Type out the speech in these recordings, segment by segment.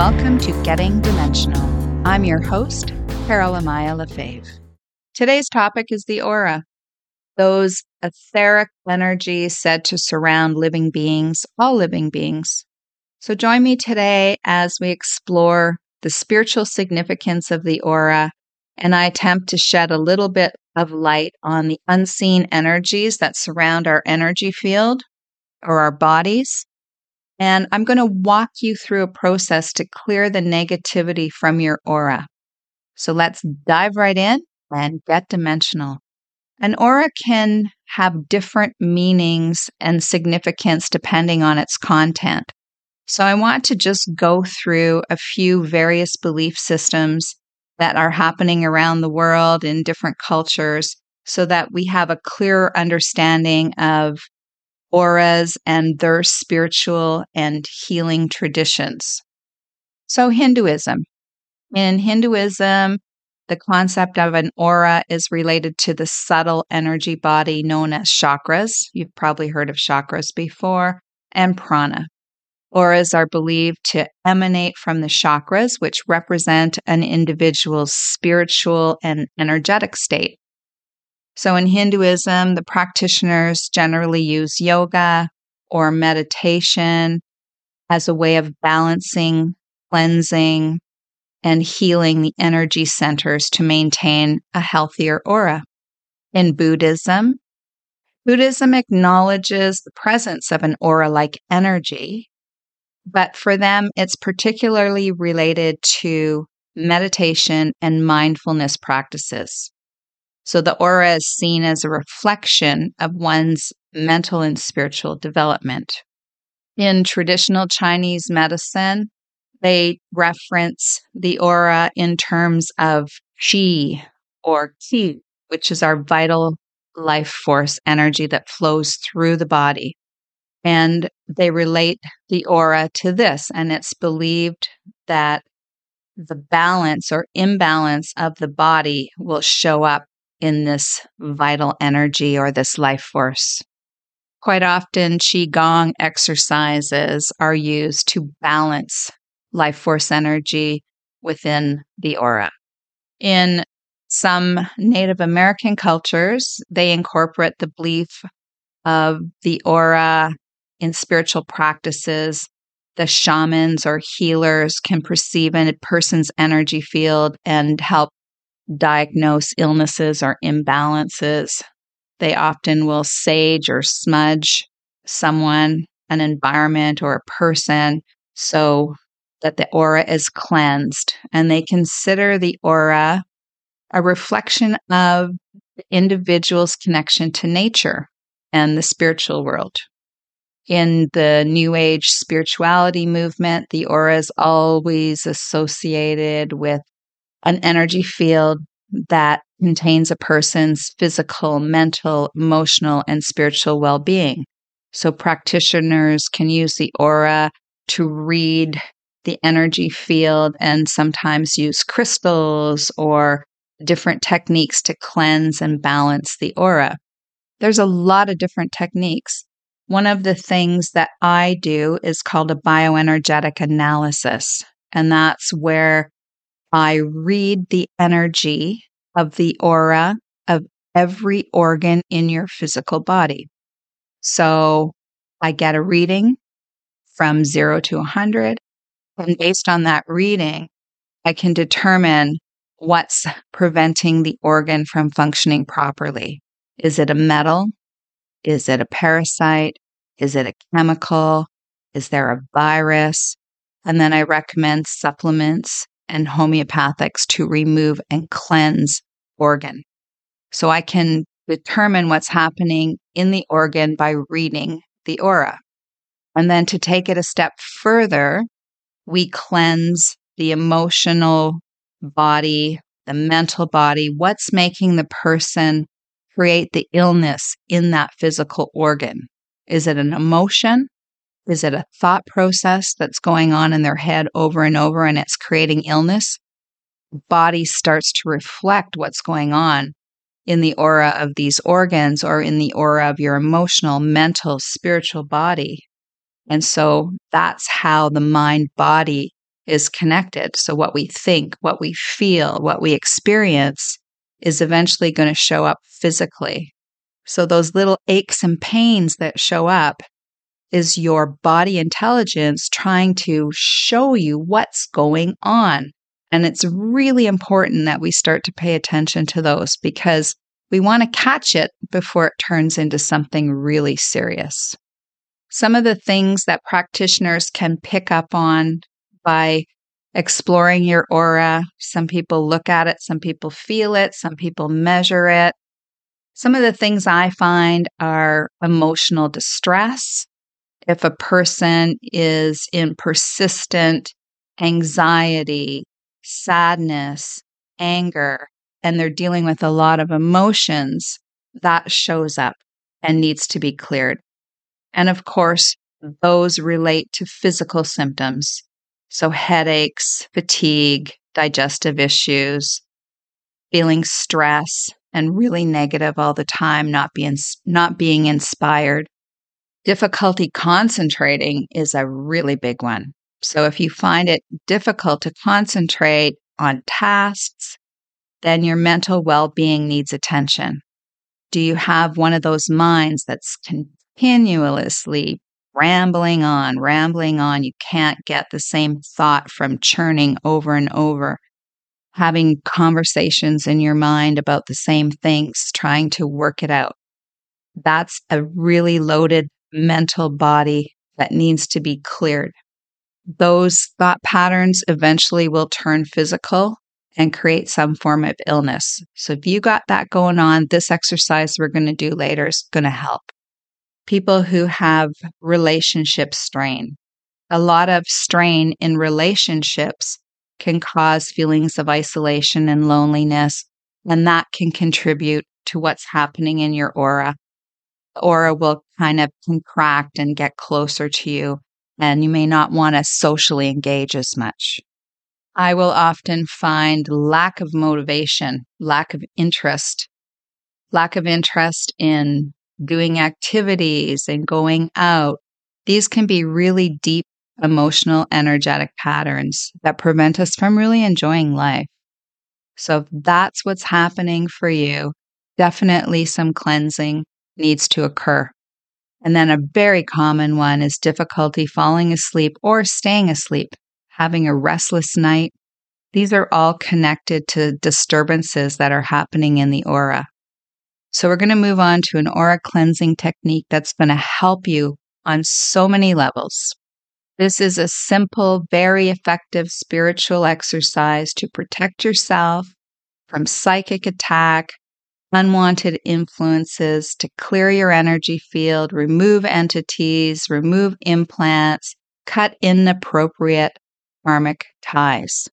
Welcome to Getting Dimensional. I'm your host, Carol Amaya Lefebvre. Today's topic is the aura, those etheric energies said to surround living beings, all living beings. So join me today as we explore the spiritual significance of the aura and I attempt to shed a little bit of light on the unseen energies that surround our energy field or our bodies. And I'm going to walk you through a process to clear the negativity from your aura. So let's dive right in and get dimensional. An aura can have different meanings and significance depending on its content. So I want to just go through a few various belief systems that are happening around the world in different cultures so that we have a clearer understanding of auras and their spiritual and healing traditions. So, Hinduism. In Hinduism, the concept of an aura is related to the subtle energy body known as chakras. You've probably heard of chakras before, and prana. Auras are believed to emanate from the chakras, which represent an individual's spiritual and energetic state. So, in Hinduism, the practitioners generally use yoga or meditation as a way of balancing, cleansing, and healing the energy centers to maintain a healthier aura. In Buddhism, Buddhism acknowledges the presence of an aura like energy but for them, it's particularly related to meditation and mindfulness practices. So the aura is seen as a reflection of one's mental and spiritual development. In traditional Chinese medicine, they reference the aura in terms of qi or qi, which is our vital life force energy that flows through the body. And they relate the aura to this. And it's believed that the balance or imbalance of the body will show up in this vital energy or this life force. Quite often, Qigong exercises are used to balance life force energy within the aura. In some Native American cultures, they incorporate the belief of the aura in spiritual practices, the shamans or healers can perceive a person's energy field and help diagnose illnesses or imbalances. They often will sage or smudge someone, an environment, or a person so that the aura is cleansed. And they consider the aura a reflection of the individual's connection to nature and the spiritual world in the New Age spirituality movement, the aura is always associated with an energy field that contains a person's physical, mental, emotional, and spiritual well being. So, practitioners can use the aura to read the energy field and sometimes use crystals or different techniques to cleanse and balance the aura. There's a lot of different techniques. One of the things that I do is called a bioenergetic analysis. And that's where I read the energy of the aura of every organ in your physical body. So I get a reading from zero to 100. And based on that reading, I can determine what's preventing the organ from functioning properly. Is it a metal? Is it a parasite? Is it a chemical? Is there a virus? And then I recommend supplements and homeopathics to remove and cleanse organ. So I can determine what's happening in the organ by reading the aura. And then to take it a step further, we cleanse the emotional body, the mental body, what's making the person create the illness in that physical organ. Is it an emotion? Is it a thought process that's going on in their head over and over and it's creating illness? Body starts to reflect what's going on in the aura of these organs or in the aura of your emotional, mental, spiritual body. And so that's how the mind body is connected. So, what we think, what we feel, what we experience is eventually going to show up physically. So, those little aches and pains that show up is your body intelligence trying to show you what's going on. And it's really important that we start to pay attention to those because we want to catch it before it turns into something really serious. Some of the things that practitioners can pick up on by exploring your aura. Some people look at it, some people feel it, some people measure it. Some of the things I find are emotional distress. If a person is in persistent anxiety, sadness, anger, and they're dealing with a lot of emotions, that shows up and needs to be cleared. And of course, those relate to physical symptoms. So, headaches, fatigue, digestive issues, feeling stress and really negative all the time, not being, not being inspired. Difficulty concentrating is a really big one. So, if you find it difficult to concentrate on tasks, then your mental well being needs attention. Do you have one of those minds that's continuously rambling on, rambling on. You can't get the same thought from churning over and over, having conversations in your mind about the same things, trying to work it out. That's a really loaded mental body that needs to be cleared. Those thought patterns eventually will turn physical and create some form of illness. So if you got that going on, this exercise we're going to do later is going to help people who have relationship strain. A lot of strain in relationships can cause feelings of isolation and loneliness, and that can contribute to what's happening in your aura. Aura will kind of contract and get closer to you, and you may not want to socially engage as much. I will often find lack of motivation, lack of interest, lack of interest in doing activities and going out. These can be really deep emotional, energetic patterns that prevent us from really enjoying life. So, if that's what's happening for you, definitely some cleansing needs to occur. And then a very common one is difficulty falling asleep or staying asleep, having a restless night. These are all connected to disturbances that are happening in the aura. So, we're going to move on to an aura cleansing technique that's going to help you on so many levels. This is a simple, very effective spiritual exercise to protect yourself from psychic attack, unwanted influences, to clear your energy field, remove entities, remove implants, cut inappropriate karmic ties.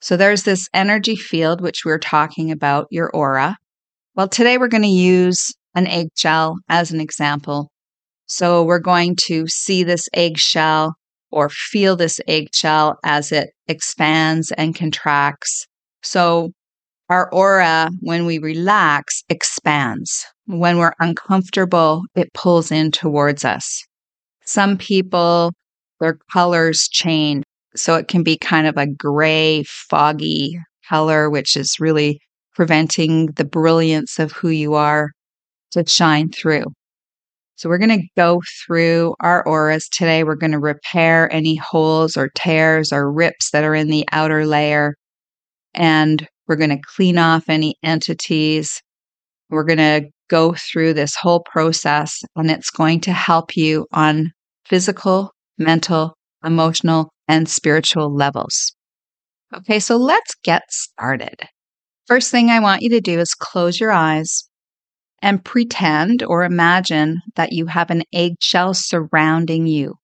So there's this energy field, which we're talking about, your aura. Well, today we're going to use an eggshell as an example. So we're going to see this eggshell or feel this eggshell as it expands and contracts. So our aura, when we relax, expands. When we're uncomfortable, it pulls in towards us. Some people, their colors change. So it can be kind of a gray, foggy color, which is really preventing the brilliance of who you are to shine through. So, we're going to go through our auras today. We're going to repair any holes or tears or rips that are in the outer layer. And we're going to clean off any entities. We're going to go through this whole process, and it's going to help you on physical, mental, emotional, and spiritual levels. Okay, so let's get started. First thing I want you to do is close your eyes and pretend or imagine that you have an eggshell surrounding you.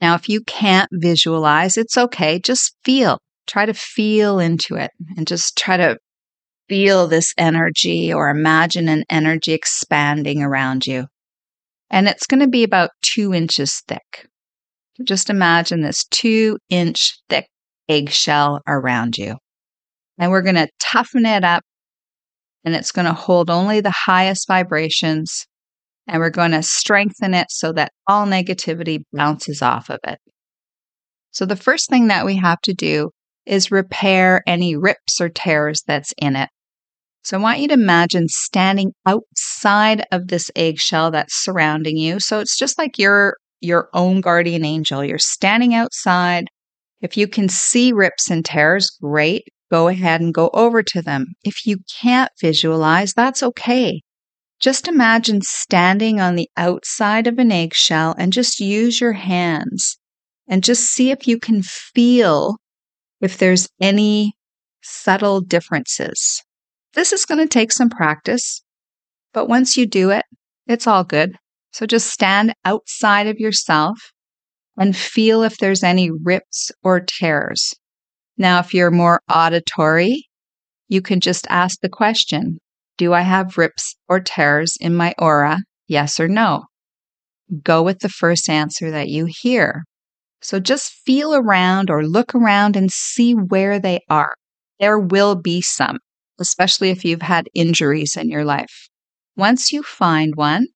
Now, if you can't visualize, it's okay. Just feel. Try to feel into it and just try to feel this energy or imagine an energy expanding around you. And it's going to be about two inches thick. Just imagine this two inch thick eggshell around you. And we're going to toughen it up and it's going to hold only the highest vibrations. And we're going to strengthen it so that all negativity bounces off of it. So the first thing that we have to do is repair any rips or tears that's in it. So I want you to imagine standing outside of this eggshell that's surrounding you. So it's just like you're your own guardian angel. You're standing outside. If you can see rips and tears, great. Go ahead and go over to them. If you can't visualize, that's okay. Just imagine standing on the outside of an eggshell and just use your hands and just see if you can feel if there's any subtle differences. This is going to take some practice, but once you do it, it's all good. So just stand outside of yourself and feel if there's any rips or tears. Now, if you're more auditory, you can just ask the question Do I have rips or tears in my aura? Yes or no. Go with the first answer that you hear. So just feel around or look around and see where they are. There will be some, especially if you've had injuries in your life. Once you find one,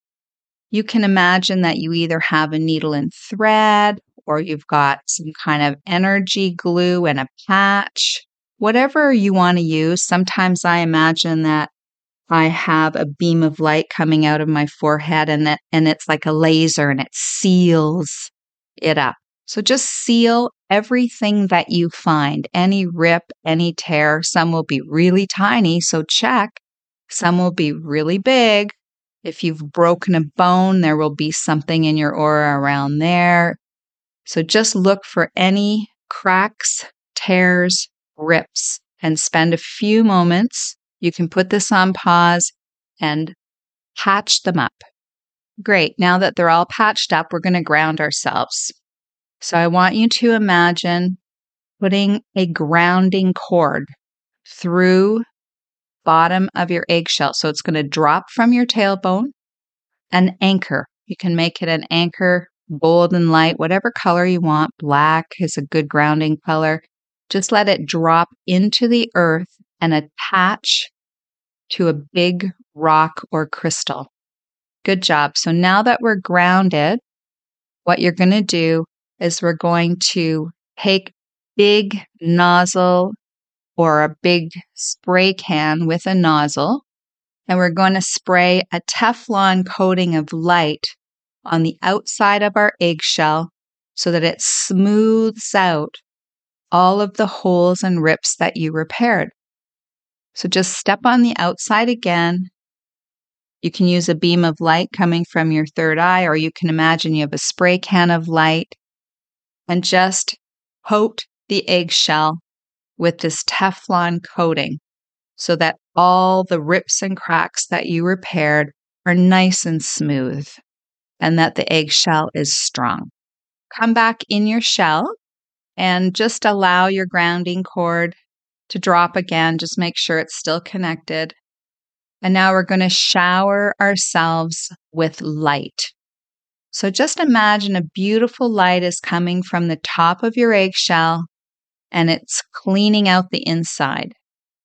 you can imagine that you either have a needle and thread or you've got some kind of energy glue and a patch, whatever you want to use. Sometimes I imagine that I have a beam of light coming out of my forehead and that and it's like a laser and it seals it up. So just seal everything that you find, any rip, any tear. Some will be really tiny, so check. Some will be really big. If you've broken a bone, there will be something in your aura around there. So just look for any cracks, tears, rips, and spend a few moments. You can put this on pause and patch them up. Great. Now that they're all patched up, we're going to ground ourselves. So I want you to imagine putting a grounding cord through bottom of your eggshell. So it's going to drop from your tailbone, an anchor. You can make it an anchor, bold and light, whatever color you want. Black is a good grounding color. Just let it drop into the earth and attach to a big rock or crystal. Good job. So now that we're grounded, what you're going to do is we're going to take big nozzle or a big spray can with a nozzle and we're going to spray a Teflon coating of light on the outside of our eggshell so that it smooths out all of the holes and rips that you repaired. So just step on the outside again. You can use a beam of light coming from your third eye, or you can imagine you have a spray can of light and just coat the eggshell with this Teflon coating so that all the rips and cracks that you repaired are nice and smooth and that the eggshell is strong. Come back in your shell and just allow your grounding cord to drop again. Just make sure it's still connected. And now we're going to shower ourselves with light. So just imagine a beautiful light is coming from the top of your eggshell and it's cleaning out the inside.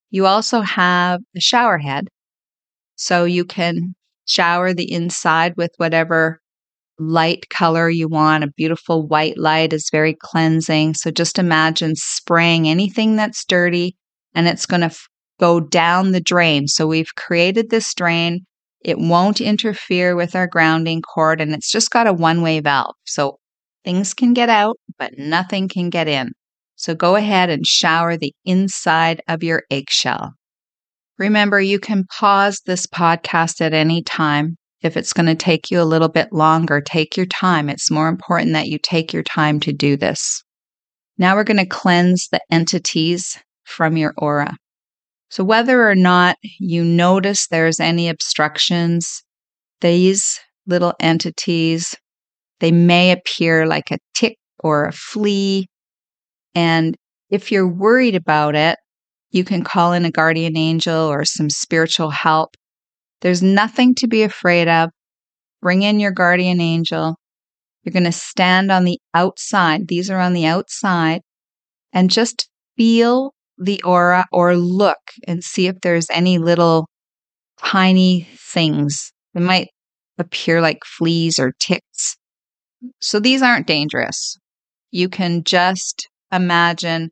You also have a shower head, so you can shower the inside with whatever light color you want. A beautiful white light is very cleansing. So just imagine spraying anything that's dirty and it's going to f- go down the drain. So we've created this drain it won't interfere with our grounding cord and it's just got a one way valve. So things can get out, but nothing can get in. So go ahead and shower the inside of your eggshell. Remember, you can pause this podcast at any time. If it's going to take you a little bit longer, take your time. It's more important that you take your time to do this. Now we're going to cleanse the entities from your aura. So, whether or not you notice there's any obstructions, these little entities, they may appear like a tick or a flea. And if you're worried about it, you can call in a guardian angel or some spiritual help. There's nothing to be afraid of. Bring in your guardian angel. You're going to stand on the outside. These are on the outside and just feel the aura or look and see if there's any little tiny things that might appear like fleas or ticks. So these aren't dangerous. you can just imagine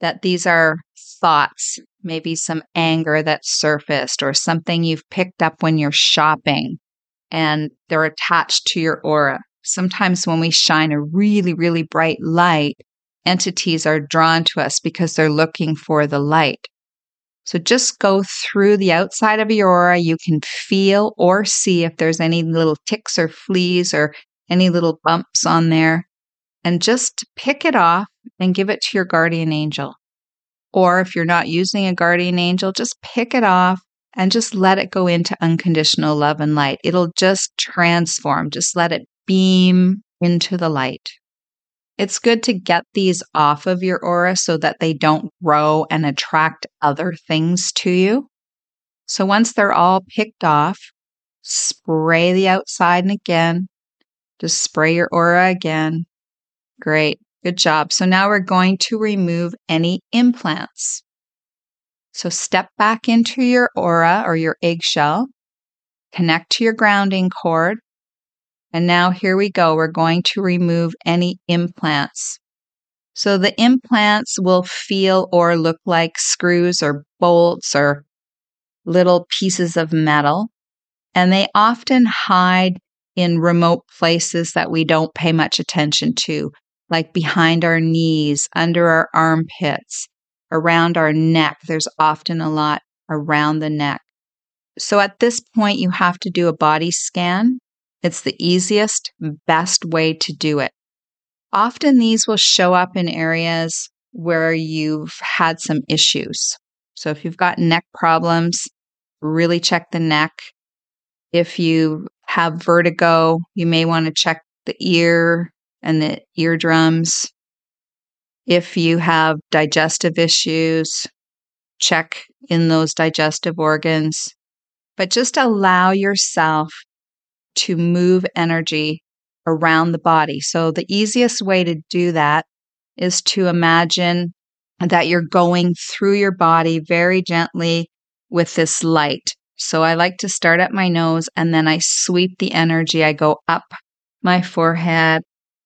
that these are thoughts, maybe some anger that surfaced or something you've picked up when you're shopping and they're attached to your aura. Sometimes when we shine a really, really bright light, entities are drawn to us because they're looking for the light. So just go through the outside of your aura. You can feel or see if there's any little ticks or fleas or any little bumps on there. And just pick it off and give it to your guardian angel. Or if you're not using a guardian angel, just pick it off and just let it go into unconditional love and light. It'll just transform. Just let it beam into the light. It's good to get these off of your aura so that they don't grow and attract other things to you. So once they're all picked off, spray the outside and again. Just spray your aura again. Great. Good job. So now we're going to remove any implants. So step back into your aura or your eggshell, connect to your grounding cord, and now here we go. We're going to remove any implants. So the implants will feel or look like screws or bolts or little pieces of metal. And they often hide in remote places that we don't pay much attention to, like behind our knees, under our armpits, around our neck. There's often a lot around the neck. So at this point, you have to do a body scan it's the easiest, best way to do it. Often these will show up in areas where you've had some issues. So if you've got neck problems, really check the neck. If you have vertigo, you may want to check the ear and the eardrums. If you have digestive issues, check in those digestive organs. But just allow yourself to move energy around the body. So, the easiest way to do that is to imagine that you're going through your body very gently with this light. So, I like to start at my nose and then I sweep the energy. I go up my forehead,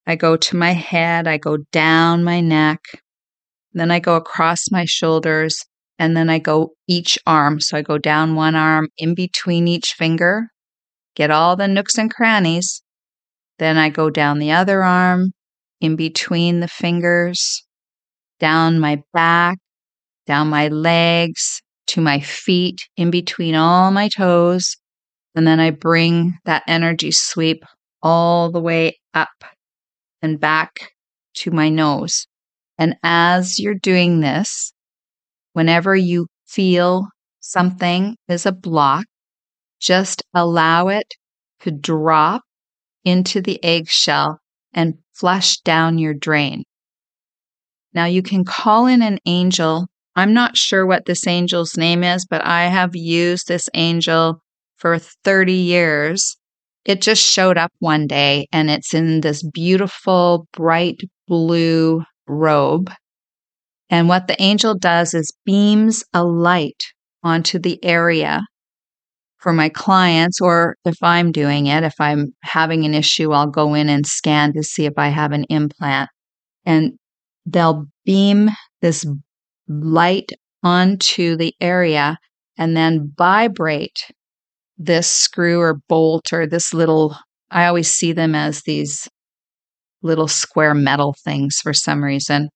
I go to my head, I go down my neck, then I go across my shoulders, and then I go each arm. So, I go down one arm in between each finger get all the nooks and crannies. Then I go down the other arm, in between the fingers, down my back, down my legs, to my feet, in between all my toes. And then I bring that energy sweep all the way up and back to my nose. And as you're doing this, whenever you feel something is a block, just allow it to drop into the eggshell and flush down your drain. Now you can call in an angel. I'm not sure what this angel's name is, but I have used this angel for 30 years. It just showed up one day and it's in this beautiful bright blue robe. And what the angel does is beams a light onto the area for my clients, or if I'm doing it, if I'm having an issue, I'll go in and scan to see if I have an implant. And they'll beam this light onto the area and then vibrate this screw or bolt or this little, I always see them as these little square metal things for some reason.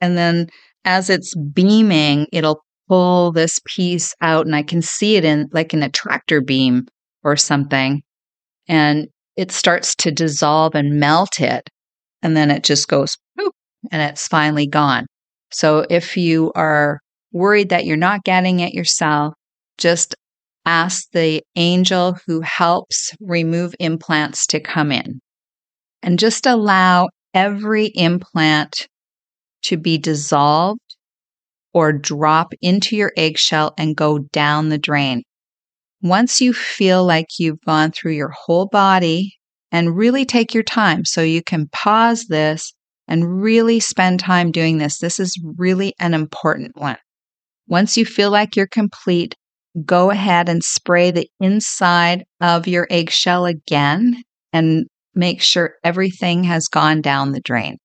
And then as it's beaming, it'll pull this piece out and I can see it in like in a tractor beam or something. And it starts to dissolve and melt it. And then it just goes boop and it's finally gone. So if you are worried that you're not getting it yourself, just ask the angel who helps remove implants to come in and just allow every implant to be dissolved or drop into your eggshell and go down the drain. Once you feel like you've gone through your whole body and really take your time so you can pause this and really spend time doing this. This is really an important one. Once you feel like you're complete, go ahead and spray the inside of your eggshell again and make sure everything has gone down the drain.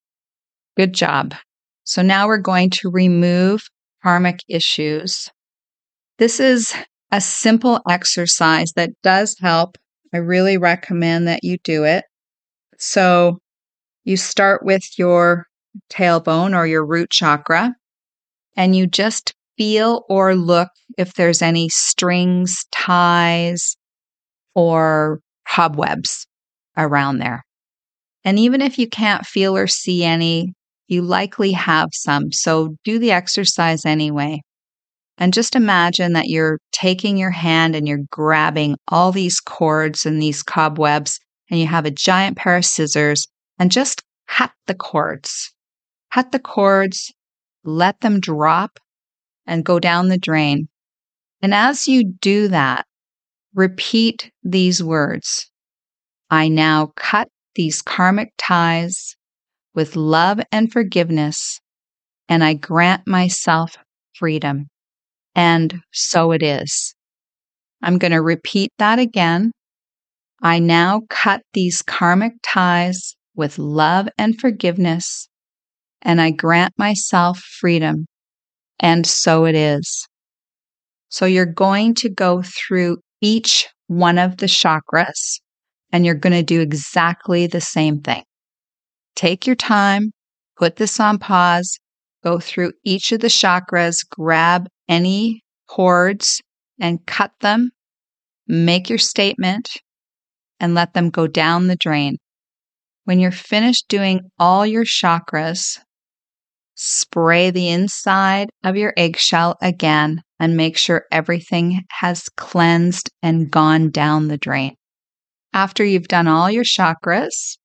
Good job. So now we're going to remove karmic issues. This is a simple exercise that does help. I really recommend that you do it. So you start with your tailbone or your root chakra, and you just feel or look if there's any strings, ties, or cobwebs around there. And even if you can't feel or see any, you likely have some. So do the exercise anyway. And just imagine that you're taking your hand and you're grabbing all these cords and these cobwebs, and you have a giant pair of scissors and just cut the cords. Cut the cords, let them drop and go down the drain. And as you do that, repeat these words I now cut these karmic ties with love and forgiveness, and I grant myself freedom. And so it is. I'm going to repeat that again. I now cut these karmic ties with love and forgiveness, and I grant myself freedom. And so it is. So you're going to go through each one of the chakras and you're going to do exactly the same thing. Take your time, put this on pause, go through each of the chakras, grab any cords and cut them, make your statement, and let them go down the drain. When you're finished doing all your chakras, spray the inside of your eggshell again and make sure everything has cleansed and gone down the drain. After you've done all your chakras,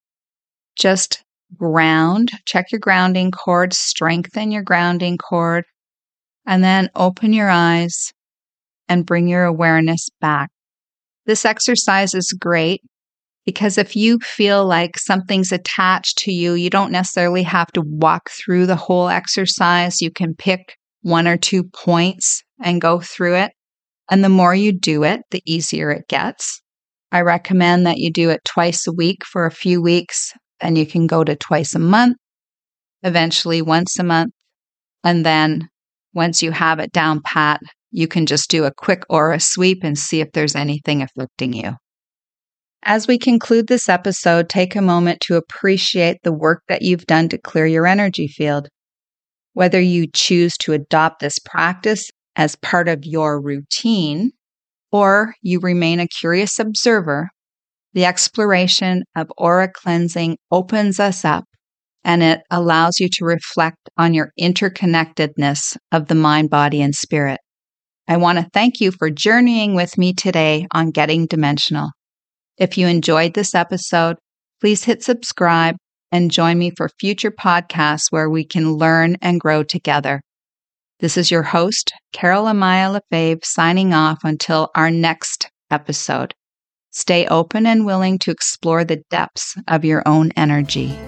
just ground, check your grounding cord, strengthen your grounding cord, and then open your eyes and bring your awareness back. This exercise is great because if you feel like something's attached to you, you don't necessarily have to walk through the whole exercise. You can pick one or two points and go through it. And the more you do it, the easier it gets. I recommend that you do it twice a week for a few weeks, and you can go to twice a month, eventually once a month. And then once you have it down pat, you can just do a quick aura sweep and see if there's anything afflicting you. As we conclude this episode, take a moment to appreciate the work that you've done to clear your energy field. Whether you choose to adopt this practice as part of your routine or you remain a curious observer, the exploration of aura cleansing opens us up and it allows you to reflect on your interconnectedness of the mind, body, and spirit. I want to thank you for journeying with me today on Getting Dimensional. If you enjoyed this episode, please hit subscribe and join me for future podcasts where we can learn and grow together. This is your host, Carol Amaya Lefebvre, signing off until our next episode. Stay open and willing to explore the depths of your own energy.